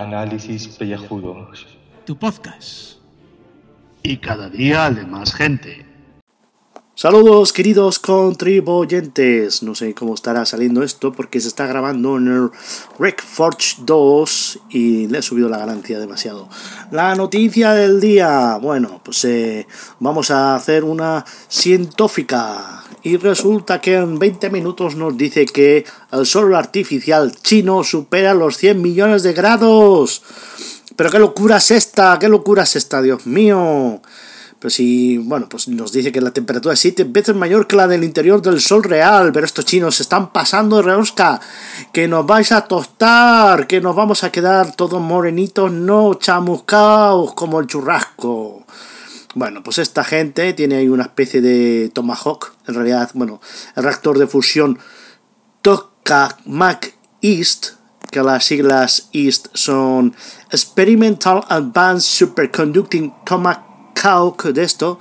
Análisis Pellejudos. Tu podcast. Y cada día de más gente. Saludos queridos contribuyentes. No sé cómo estará saliendo esto porque se está grabando en el RecForge 2 y le he subido la ganancia demasiado. La noticia del día. Bueno, pues eh, vamos a hacer una científica. Y resulta que en 20 minutos nos dice que el sol artificial chino supera los 100 millones de grados. Pero qué locura es esta, qué locura es esta, Dios mío. Pero si, bueno, pues nos dice que la temperatura es 7 veces mayor que la del interior del sol real, pero estos chinos se están pasando de rosca, que nos vais a tostar, que nos vamos a quedar todos morenitos, no chamuscaos como el churrasco. Bueno, pues esta gente tiene ahí una especie de Tomahawk, en realidad, bueno, el reactor de fusión Tokamak East, que las siglas East son Experimental Advanced Superconducting De esto,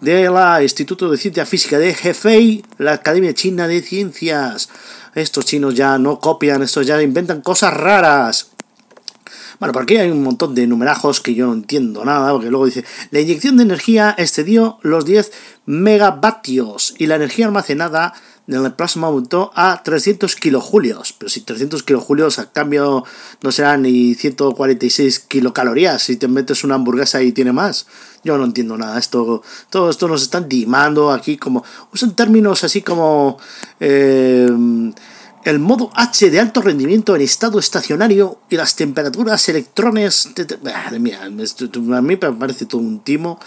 del Instituto de Ciencia Física de Hefei, la Academia China de Ciencias. Estos chinos ya no copian, estos ya inventan cosas raras. Bueno, por aquí hay un montón de numerajos que yo no entiendo nada, porque luego dice, la inyección de energía excedió los 10 megavatios y la energía almacenada en el plasma aumentó a 300 kilojulios. Pero si 300 kilojulios a cambio no serán ni 146 kilocalorías si te metes una hamburguesa y tiene más. Yo no entiendo nada. Esto, todo esto nos están dimando aquí como... Usan términos así como... Eh, el modo H de alto rendimiento en estado estacionario y las temperaturas electrones... madre mía, a mí me parece todo un timo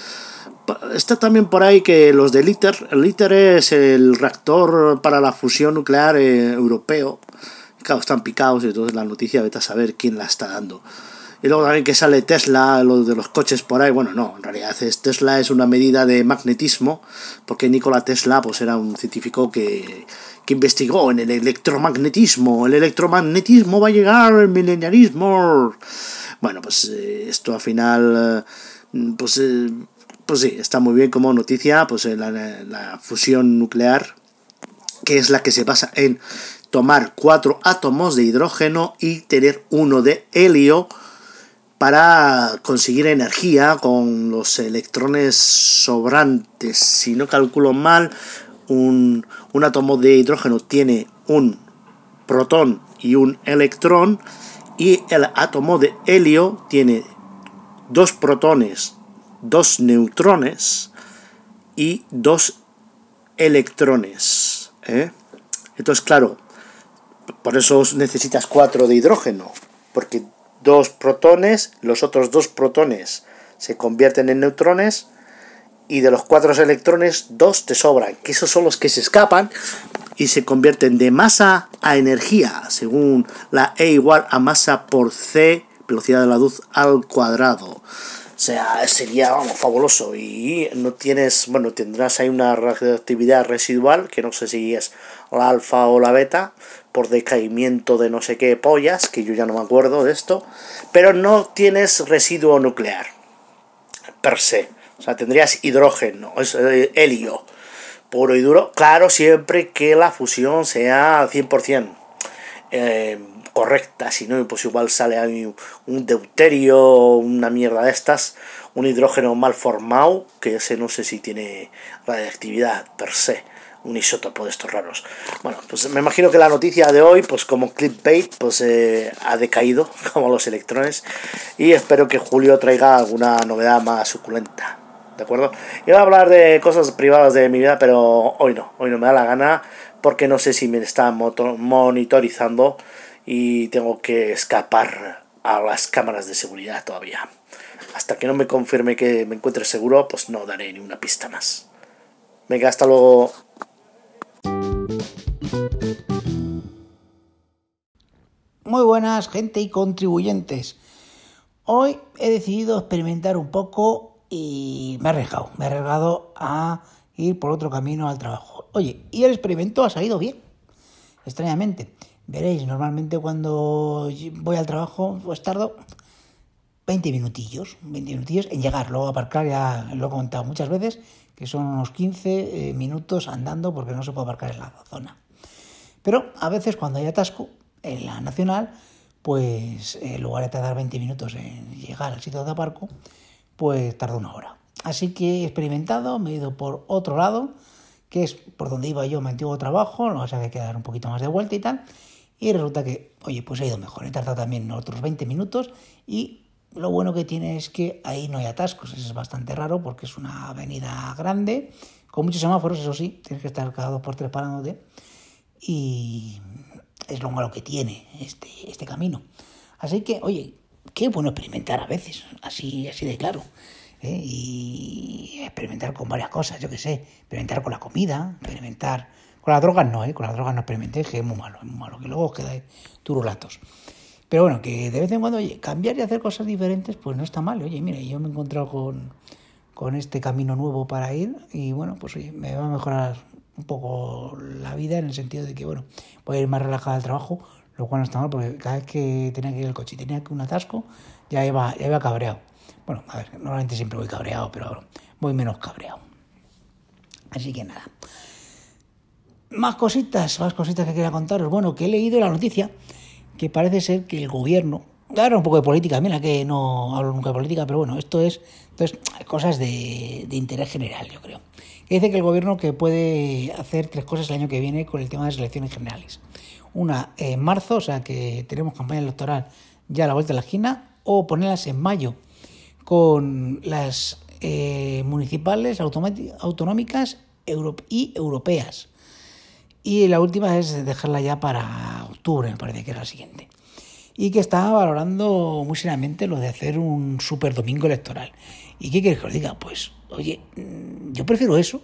está también por ahí que los de ITER, el ITER es el reactor para la fusión nuclear eh, europeo. Claro, están picados entonces la noticia, vete a saber quién la está dando. Y luego también que sale Tesla, lo de los coches por ahí. Bueno, no, en realidad es, Tesla es una medida de magnetismo, porque Nikola Tesla pues, era un científico que, que investigó en el electromagnetismo. El electromagnetismo va a llegar, el milenialismo. Bueno, pues eh, esto al final, eh, pues pues sí, está muy bien como noticia, pues la, la fusión nuclear, que es la que se basa en tomar cuatro átomos de hidrógeno y tener uno de helio para conseguir energía con los electrones sobrantes. Si no calculo mal, un, un átomo de hidrógeno tiene un protón y un electrón y el átomo de helio tiene dos protones, dos neutrones y dos electrones. ¿eh? Entonces, claro, por eso necesitas cuatro de hidrógeno, porque dos protones, los otros dos protones se convierten en neutrones y de los cuatro electrones, dos te sobran, que esos son los que se escapan y se convierten de masa a energía, según la E igual a masa por C, velocidad de la luz al cuadrado. Sea, sería vamos, fabuloso. Y no tienes, bueno, tendrás ahí una radioactividad residual, que no sé si es la alfa o la beta, por decaimiento de no sé qué pollas, que yo ya no me acuerdo de esto, pero no tienes residuo nuclear, per se. O sea, tendrías hidrógeno, es, eh, helio, puro y duro. Claro, siempre que la fusión sea 100%. Eh, correcta, si no, pues igual sale ahí un deuterio, una mierda de estas, un hidrógeno mal formado, que ese no sé si tiene radiactividad per se, un isótopo de estos raros. Bueno, pues me imagino que la noticia de hoy, pues como clickbait, pues eh, ha decaído, como los electrones, y espero que Julio traiga alguna novedad más suculenta. ¿De acuerdo? Iba a hablar de cosas privadas de mi vida, pero hoy no, hoy no me da la gana, porque no sé si me está monitorizando y tengo que escapar a las cámaras de seguridad todavía. Hasta que no me confirme que me encuentre seguro, pues no daré ni una pista más. Venga, hasta luego. Muy buenas, gente y contribuyentes. Hoy he decidido experimentar un poco y me he arriesgado. Me he arriesgado a ir por otro camino al trabajo. Oye, y el experimento ha salido bien, extrañamente. Veréis, normalmente cuando voy al trabajo, pues tardo 20 minutillos, 20 minutillos en llegar, luego aparcar, ya lo he comentado muchas veces, que son unos 15 eh, minutos andando porque no se puede aparcar en la zona. Pero a veces cuando hay atasco en la nacional, pues en lugar de tardar 20 minutos en llegar al sitio de aparco, pues tarda una hora. Así que he experimentado, me he ido por otro lado, que es por donde iba yo mi antiguo trabajo, no vas a que dar un poquito más de vuelta y tal. Y resulta que, oye, pues ha ido mejor. He tardado también otros 20 minutos y lo bueno que tiene es que ahí no hay atascos. Eso es bastante raro porque es una avenida grande, con muchos semáforos, eso sí, tienes que estar cada dos por tres parándote. Y es lo malo que tiene este, este camino. Así que, oye, qué bueno experimentar a veces, así, así de claro. ¿eh? Y experimentar con varias cosas, yo qué sé, experimentar con la comida, experimentar con las drogas no, ¿eh? con las drogas no experimenté, que es muy malo, es muy malo, que luego os quedáis turulatos. Pero bueno, que de vez en cuando, oye, cambiar y hacer cosas diferentes, pues no está mal. Oye, mira, yo me he encontrado con, con este camino nuevo para ir y bueno, pues oye, me va a mejorar un poco la vida en el sentido de que, bueno, voy a ir más relajada al trabajo, lo cual no está mal porque cada vez que tenía que ir al coche y tenía que un atasco, ya iba, ya iba cabreado. Bueno, a ver, normalmente siempre voy cabreado, pero voy menos cabreado. Así que nada. Más cositas, más cositas que quería contaros. Bueno, que he leído la noticia que parece ser que el gobierno, ahora un poco de política, mira que no hablo nunca de política, pero bueno, esto es entonces, cosas de, de interés general, yo creo. dice que el gobierno que puede hacer tres cosas el año que viene con el tema de las elecciones generales. Una en marzo, o sea que tenemos campaña electoral ya a la vuelta de la esquina, o ponerlas en mayo con las eh, municipales, autonómicas y europeas. Y la última es dejarla ya para octubre, me parece que era la siguiente. Y que está valorando muy seriamente lo de hacer un super domingo electoral. ¿Y qué quieres que os diga? Pues, oye, mm, yo prefiero eso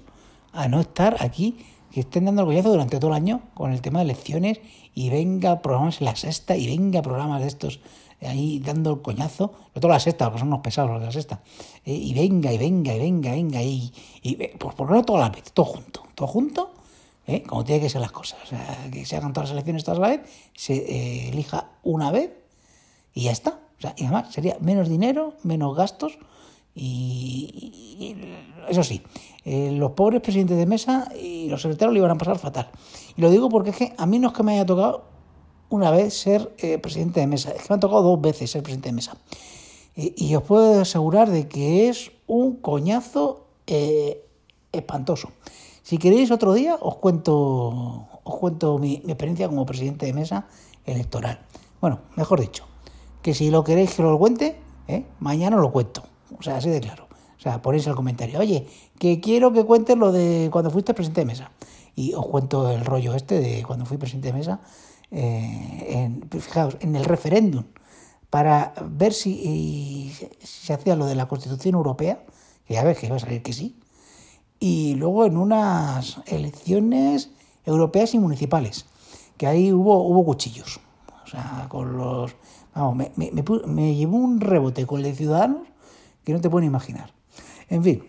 a no estar aquí, que estén dando el collazo durante todo el año con el tema de elecciones y venga programas en la sexta y venga programas de estos ahí dando el coñazo, no toda la sexta, porque son unos pesados los de la sexta, eh, y venga, y venga, y venga, venga, y, y pues por no toda la vez, todo junto, todo junto, ¿eh? como tiene que ser las cosas, que se hagan todas las elecciones todas a la vez, se eh, elija una vez y ya está. O sea, y además sería menos dinero, menos gastos, y, eso sí, los pobres presidentes de mesa y los secretarios lo iban a pasar fatal. Y lo digo porque es que a mí no es que me haya tocado una vez ser eh, presidente de mesa. Es que me ha tocado dos veces ser presidente de mesa. y os puedo asegurar de que es un coñazo eh, espantoso. Si queréis otro día os cuento, os cuento mi, experiencia como presidente de mesa electoral. Bueno, mejor dicho, que si lo queréis que lo cuente, ¿eh? mañana lo cuento. O sea, así de claro. O sea, ponéis el comentario, oye, que quiero que cuentes lo de cuando fuiste presidente de mesa. Y os cuento el rollo este de cuando fui presidente de mesa eh, en, fijaos, en el referéndum para ver si, se hacía lo de la Constitución Europea, que ya ves que iba a salir que sí, y luego en unas elecciones europeas y municipales, que ahí hubo, hubo cuchillos. O sea, con los... Vamos, me, me, me, llevó un rebote con el de Ciudadanos que no te pueden imaginar. En fin,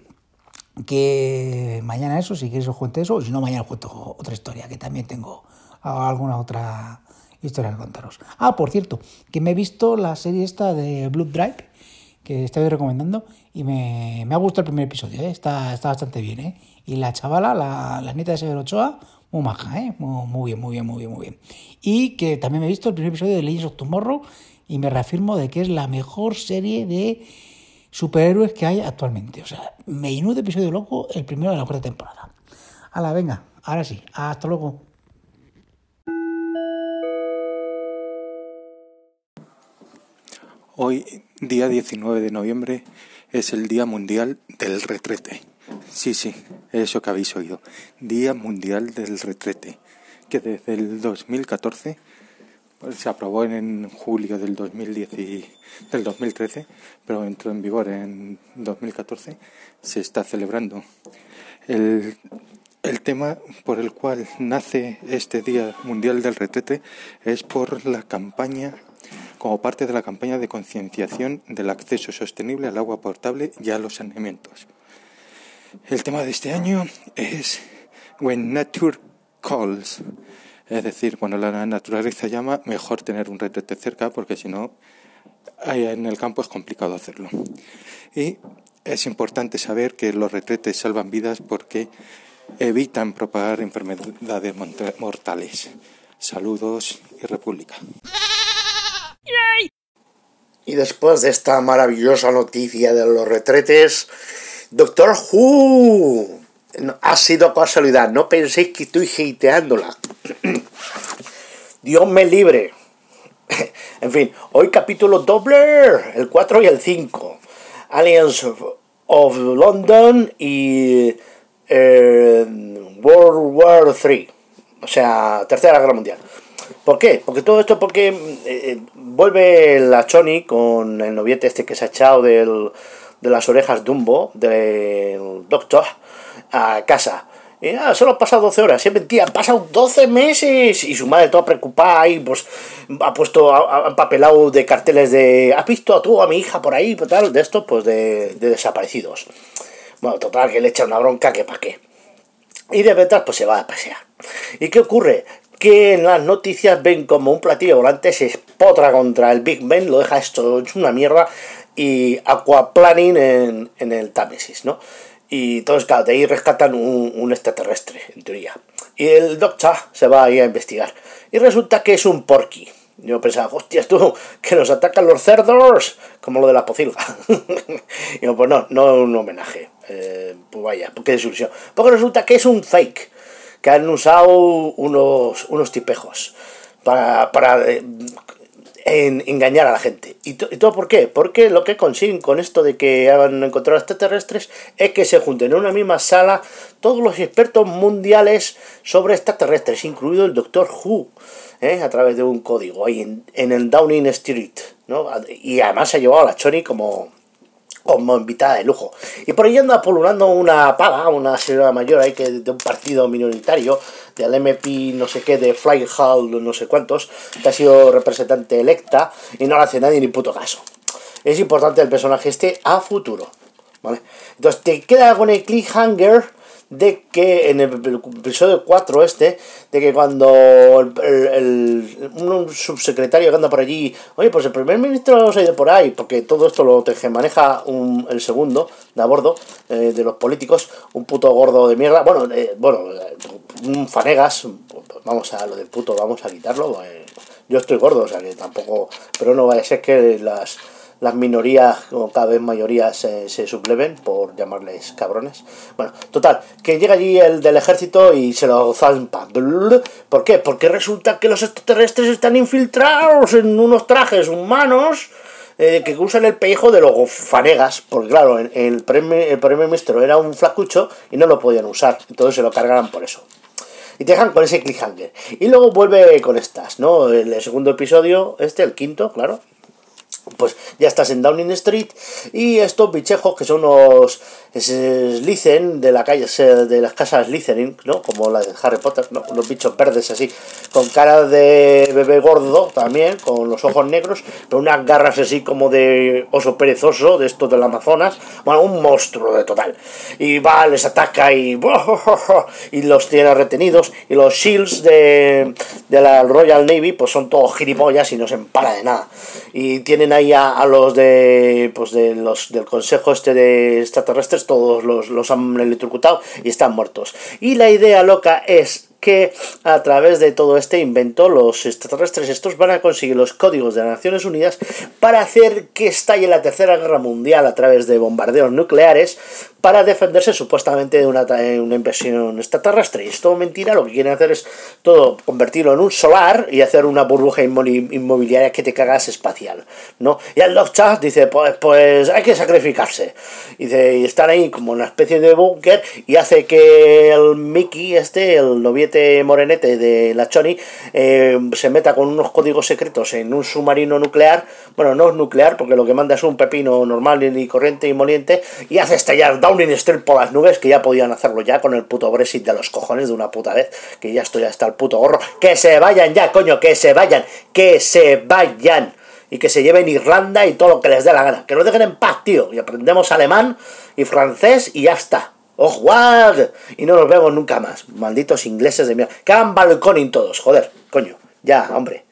que mañana eso, si quieres os cuento eso, o si no, mañana os cuento otra historia, que también tengo alguna otra historia que contaros. Ah, por cierto, que me he visto la serie esta de Blue Drive, que estoy recomendando, y me, me ha gustado el primer episodio, ¿eh? está, está bastante bien. ¿eh? Y la chavala, la, la nieta de Severo Ochoa, muy maja, ¿eh? muy, bien, muy bien, muy bien, muy bien. Y que también me he visto el primer episodio de Legends of Tomorrow y me reafirmo de que es la mejor serie de superhéroes que hay actualmente. O sea, me de episodio loco el primero de la cuarta temporada. Hala, venga, ahora sí, hasta luego. Hoy, día 19 de noviembre, es el Día Mundial del Retrete. Sí, sí, eso que habéis oído. Día Mundial del Retrete, que desde el 2014 pues, se aprobó en julio del, 2010 del 2013, pero entró en vigor en 2014, se está celebrando. El, el tema por el cual nace este Día Mundial del Retrete es por la campaña como parte de la campaña de concienciación del acceso sostenible al agua potable y a los saneamientos. El tema de este año es When Nature Calls, es decir, cuando la naturaleza llama, mejor tener un retrete cerca porque si no, en el campo es complicado hacerlo. Y es importante saber que los retretes salvan vidas porque evitan propagar enfermedades mortales. Saludos y República. Y después de esta maravillosa noticia de los retretes, Doctor Who ha sido casualidad, no penséis que estoy hateándola. Dios me libre. En fin, hoy capítulo doble, el 4 y el 5. Aliens of London y eh, World War 3. O sea, Tercera Guerra Mundial. ¿Por qué? Porque todo esto porque eh, eh, vuelve la Choni con el noviete este que se ha echado del, de las orejas Dumbo, del Doctor, a casa. Y ah, solo han pasado 12 horas. Sí, mentira, han pasado 12 meses. Y su madre toda preocupada y pues ha puesto, ha, empapelado de carteles de ¿has visto a tú, a mi hija por ahí? Pues, tal, de esto, pues de, de desaparecidos. Bueno, total, que le echa una bronca que pa' qué. Y de ventas, pues se va a pasear. ¿Y qué ocurre? Que en las noticias ven como un platillo volante se espotra contra el Big Ben, lo deja esto es una mierda, y aquaplaning en, en el Támesis, ¿no? Y entonces, claro, de ahí rescatan un, extraterrestre, en teoría. Y el Doctor se va ahí a investigar. Y resulta que es un porky. Yo pensaba, hostias tú, que nos atacan los cerdos, como lo de la pocilga. y yo, pues no, no un homenaje. Eh, pues vaya, qué desilusión. Porque resulta que es un fake, que han usado unos, unos tipejos para, para eh, en engañar a la gente. ¿Y, todo por qué? Porque lo que consiguen con esto de que han encontrado extraterrestres es que se junten en una misma sala todos los expertos mundiales sobre extraterrestres, incluido el Doctor Who, ¿eh? a través de un código ahí en, el Downing Street. ¿no? Y además se ha llevado a la Choni como, como invitada de lujo. Y por ahí anda polulando una pava, una señora mayor ahí que de un partido minoritario, del MP no sé qué, de Fly Hall no sé cuántos, que ha sido representante electa y no le hace nadie ni puto caso. Es importante el personaje este a futuro. ¿Vale? Entonces te queda con el cliffhanger de que en el episodio 4 este, de que cuando el, un subsecretario que anda por allí, oye, pues el primer ministro se ha ido por ahí, porque todo esto lo te maneja un, el segundo de a bordo eh, de los políticos, un puto gordo de mierda, bueno, eh, bueno, un fanegas, vamos a lo del puto, vamos a quitarlo, eh, yo estoy gordo, o sea que tampoco, pero no vaya a ser que las las minorías, o cada vez mayorías, se, se subleven, por llamarles cabrones. Bueno, total, que llega allí el del ejército y se lo zampa. ¿Por qué? Porque resulta que los extraterrestres están infiltrados en unos trajes humanos eh, que usan el pellejo de los fanegas, porque claro, el, el, primer, el primer ministro era un flacucho y no lo podían usar, entonces se lo cargaran por eso y te dejan con ese cliffhanger. Y luego vuelve con estas, ¿no? El segundo episodio, este, el quinto, claro, pues ya estás en Downing Street y estos bichejos que son unos Slytherin de la calle de las casas Slytherin, ¿no? Como la de Harry Potter, ¿no? Unos bichos verdes así, con cara de bebé gordo también, con los ojos negros, pero unas garras así como de oso perezoso, de estos del Amazonas, bueno, un monstruo de total. Y va, les ataca y, y los tiene retenidos, y los shields de, de la Royal Navy, pues son todos gilipollas y no se empara de nada. Y tienen ahí a, los de, pues de los del consejo este de extraterrestres, todos los, han electrocutado y están muertos. Y la idea loca es que a través de todo este invento los extraterrestres estos van a conseguir los códigos de las Naciones Unidas para hacer que estalle la Tercera Guerra Mundial a través de bombardeos nucleares para defenderse supuestamente de una, una invasión extraterrestre. Y es todo mentira, lo que quieren hacer es todo convertirlo en un solar y hacer una burbuja inmobiliaria que te cagas espacial, ¿no? Y el Chat dice, pues, pues hay que sacrificarse. Y, dice, y están ahí como una especie de búnker y hace que el Mickey, este, el noviete morenete de la Choni, eh, se meta con unos códigos secretos en un submarino nuclear, bueno, no es nuclear porque lo que manda es un pepino normal y corriente y moliente, y hace estallar Downing Street por las nubes, que ya podían hacerlo ya con el puto Brexit de los cojones de una puta vez, que ya estoy hasta el puto gorro. Que se vayan ya, coño, que se vayan, que se vayan. Y que se lleven Irlanda y todo lo que les dé la gana. Que nos dejen en paz, tío. Y aprendemos alemán y francés y ya está. ¡Oh, Y no nos vemos nunca más. Malditos ingleses de mierda. Que hagan balconing todos, joder, coño. Ya, hombre.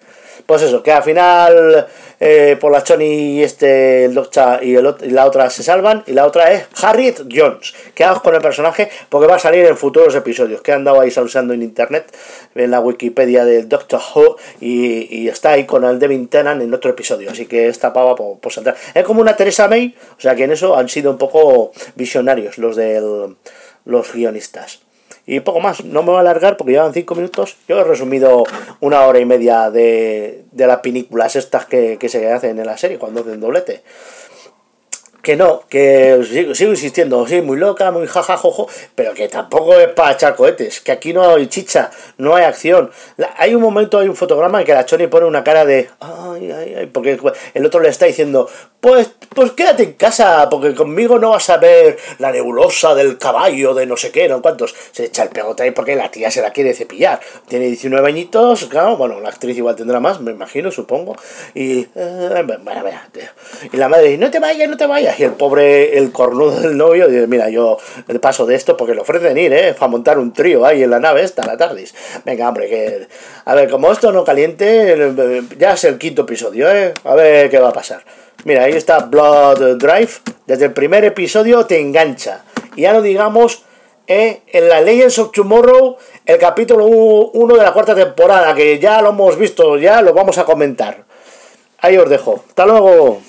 Pues eso, que al final eh, por la Choni y este el Doctor y, el, y la otra se salvan y la otra es Harriet Jones. Quedaos con el personaje porque va a salir en futuros episodios que han andado ahí usando en internet en la Wikipedia del Doctor Who y, está ahí con el Devin Tennant en otro episodio, así que esta pava por, por saldrá. Es como una Teresa May, o sea que en eso han sido un poco visionarios los del los guionistas. Y poco más, no me voy a alargar porque llevan 5 minutos. Yo he resumido una hora y media de, de las películas estas que, que se hacen en la serie cuando hacen doblete que no, que sigo, sigo, insistiendo, sí, muy loca, muy jajajojo, pero que tampoco es para echar cohetes, que aquí no hay chicha, no hay acción. Hay un momento, hay un fotograma en que la Choni pone una cara de, ay, ay, ay, porque el otro le está diciendo, pues, pues quédate en casa, porque conmigo no vas a ver la nebulosa del caballo, de no sé qué, no cuántos. Se echa el pegote ahí porque la tía se la quiere cepillar. Tiene 19 añitos, claro, bueno, la actriz igual tendrá más, me imagino, supongo. Y, eh, bueno, bueno, y la madre dice, no te vayas, no te vayas y el pobre, el cornudo del novio, dice, mira, yo paso de esto porque le ofrecen ir, ¿eh? Para montar un trío ahí en la nave esta, la tardis. Venga, hombre, que... A ver, como esto no caliente, ya es el quinto episodio, ¿eh? A ver qué va a pasar. Mira, ahí está Blood Drive. Desde el primer episodio te engancha. Y ya no digamos eh, en la Legends of Tomorrow, el capítulo 1 de la cuarta temporada, que ya lo hemos visto, ya lo vamos a comentar. Ahí os dejo. Hasta luego.